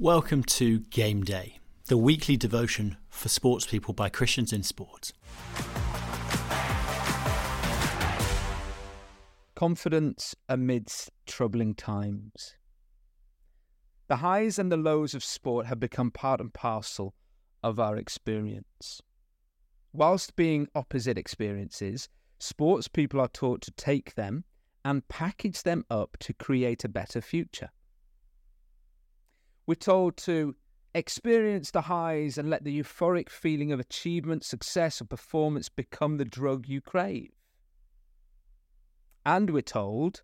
Welcome to Game Day, the weekly devotion for sports people by Christians in sport. Confidence amidst troubling times. The highs and the lows of sport have become part and parcel of our experience. Whilst being opposite experiences, sports people are taught to take them and package them up to create a better future. We're told to experience the highs and let the euphoric feeling of achievement, success, or performance become the drug you crave. And we're told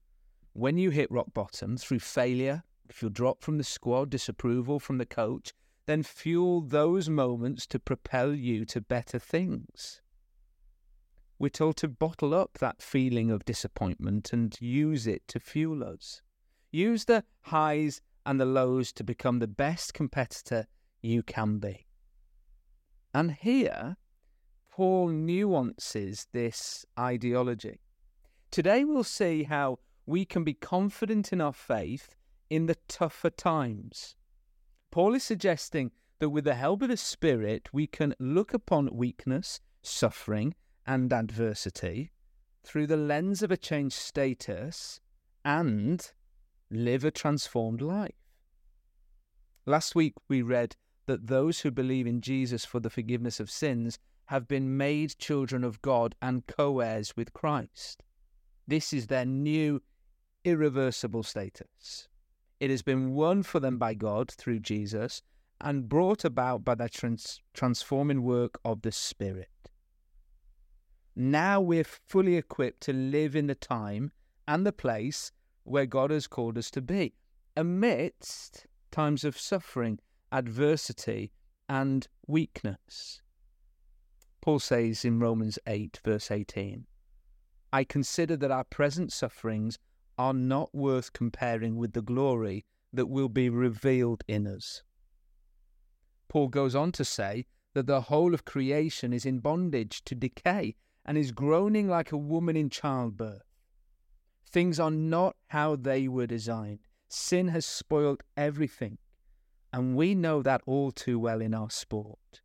when you hit rock bottom through failure, if you're dropped from the squad, disapproval from the coach, then fuel those moments to propel you to better things. We're told to bottle up that feeling of disappointment and use it to fuel us. Use the highs and the lows to become the best competitor you can be. And here, Paul nuances this ideology. Today, we'll see how we can be confident in our faith in the tougher times. Paul is suggesting that with the help of the Spirit, we can look upon weakness, suffering, and adversity through the lens of a changed status and live a transformed life. Last week we read that those who believe in Jesus for the forgiveness of sins have been made children of God and co heirs with Christ. This is their new irreversible status. It has been won for them by God through Jesus and brought about by the trans- transforming work of the Spirit. Now we're fully equipped to live in the time and the place where God has called us to be, amidst times of suffering, adversity, and weakness. Paul says in Romans 8, verse 18, I consider that our present sufferings are not worth comparing with the glory that will be revealed in us. Paul goes on to say that the whole of creation is in bondage to decay and is groaning like a woman in childbirth. Things are not how they were designed. Sin has spoiled everything, and we know that all too well in our sport.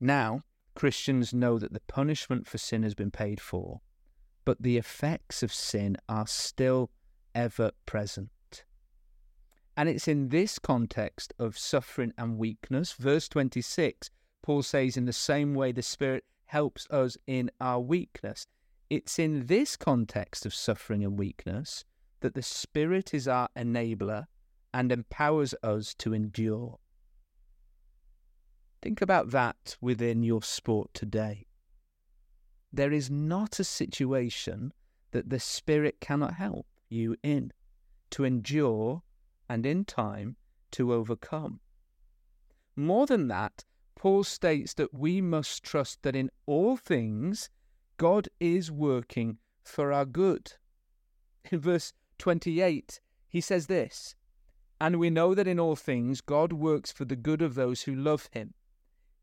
Now, Christians know that the punishment for sin has been paid for, but the effects of sin are still ever present. And it's in this context of suffering and weakness, verse 26, Paul says, in the same way the Spirit helps us in our weakness. It's in this context of suffering and weakness that the Spirit is our enabler and empowers us to endure. Think about that within your sport today. There is not a situation that the Spirit cannot help you in to endure and in time to overcome. More than that, Paul states that we must trust that in all things God is working for our good. In verse 28, he says this And we know that in all things God works for the good of those who love him,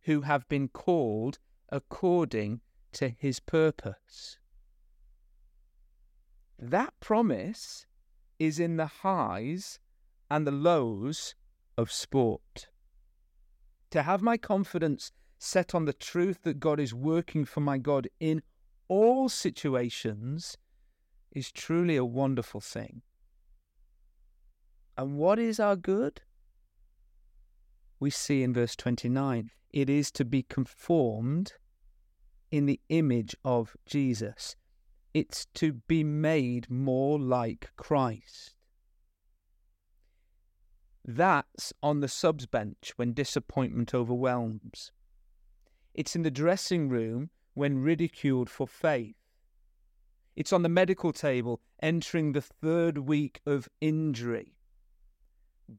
who have been called according to his purpose. That promise is in the highs and the lows of sport. To have my confidence set on the truth that God is working for my God in all situations is truly a wonderful thing. And what is our good? We see in verse 29 it is to be conformed in the image of Jesus. It's to be made more like Christ. That's on the subs bench when disappointment overwhelms. It's in the dressing room when ridiculed for faith. It's on the medical table entering the third week of injury.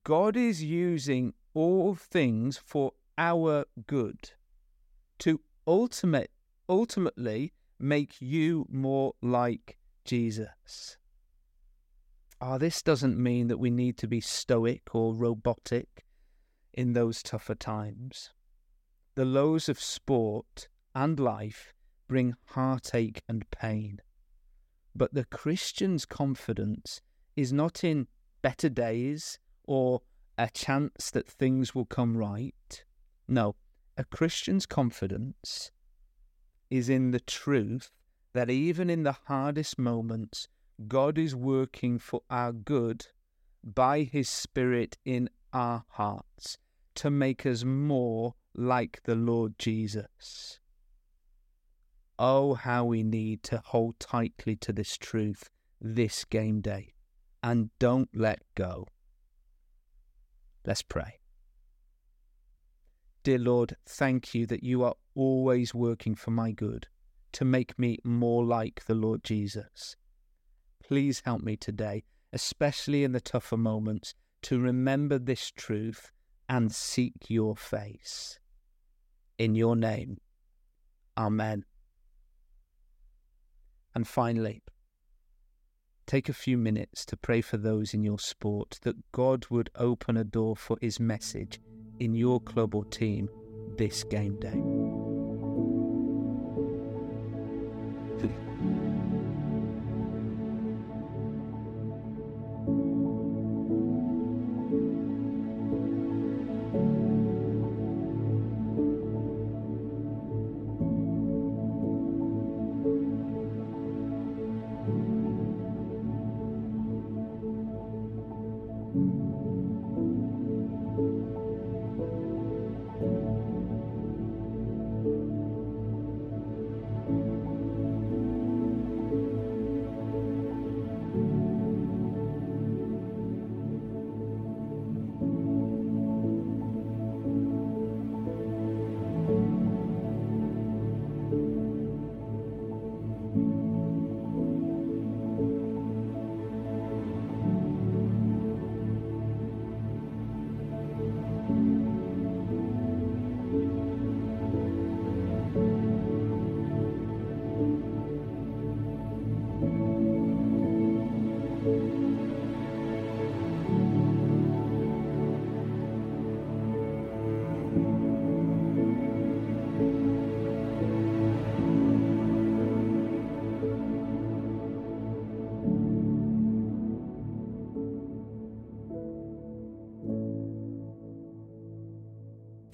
God is using all things for our good to ultimate, ultimately make you more like Jesus. Ah, oh, this doesn't mean that we need to be stoic or robotic in those tougher times. The lows of sport and life bring heartache and pain. But the Christian's confidence is not in better days or a chance that things will come right. No, a Christian's confidence is in the truth that even in the hardest moments, God is working for our good by His Spirit in our hearts to make us more like the Lord Jesus. Oh, how we need to hold tightly to this truth this game day and don't let go. Let's pray. Dear Lord, thank you that you are always working for my good to make me more like the Lord Jesus. Please help me today, especially in the tougher moments, to remember this truth and seek your face. In your name, Amen. And finally, take a few minutes to pray for those in your sport that God would open a door for his message in your club or team this game day.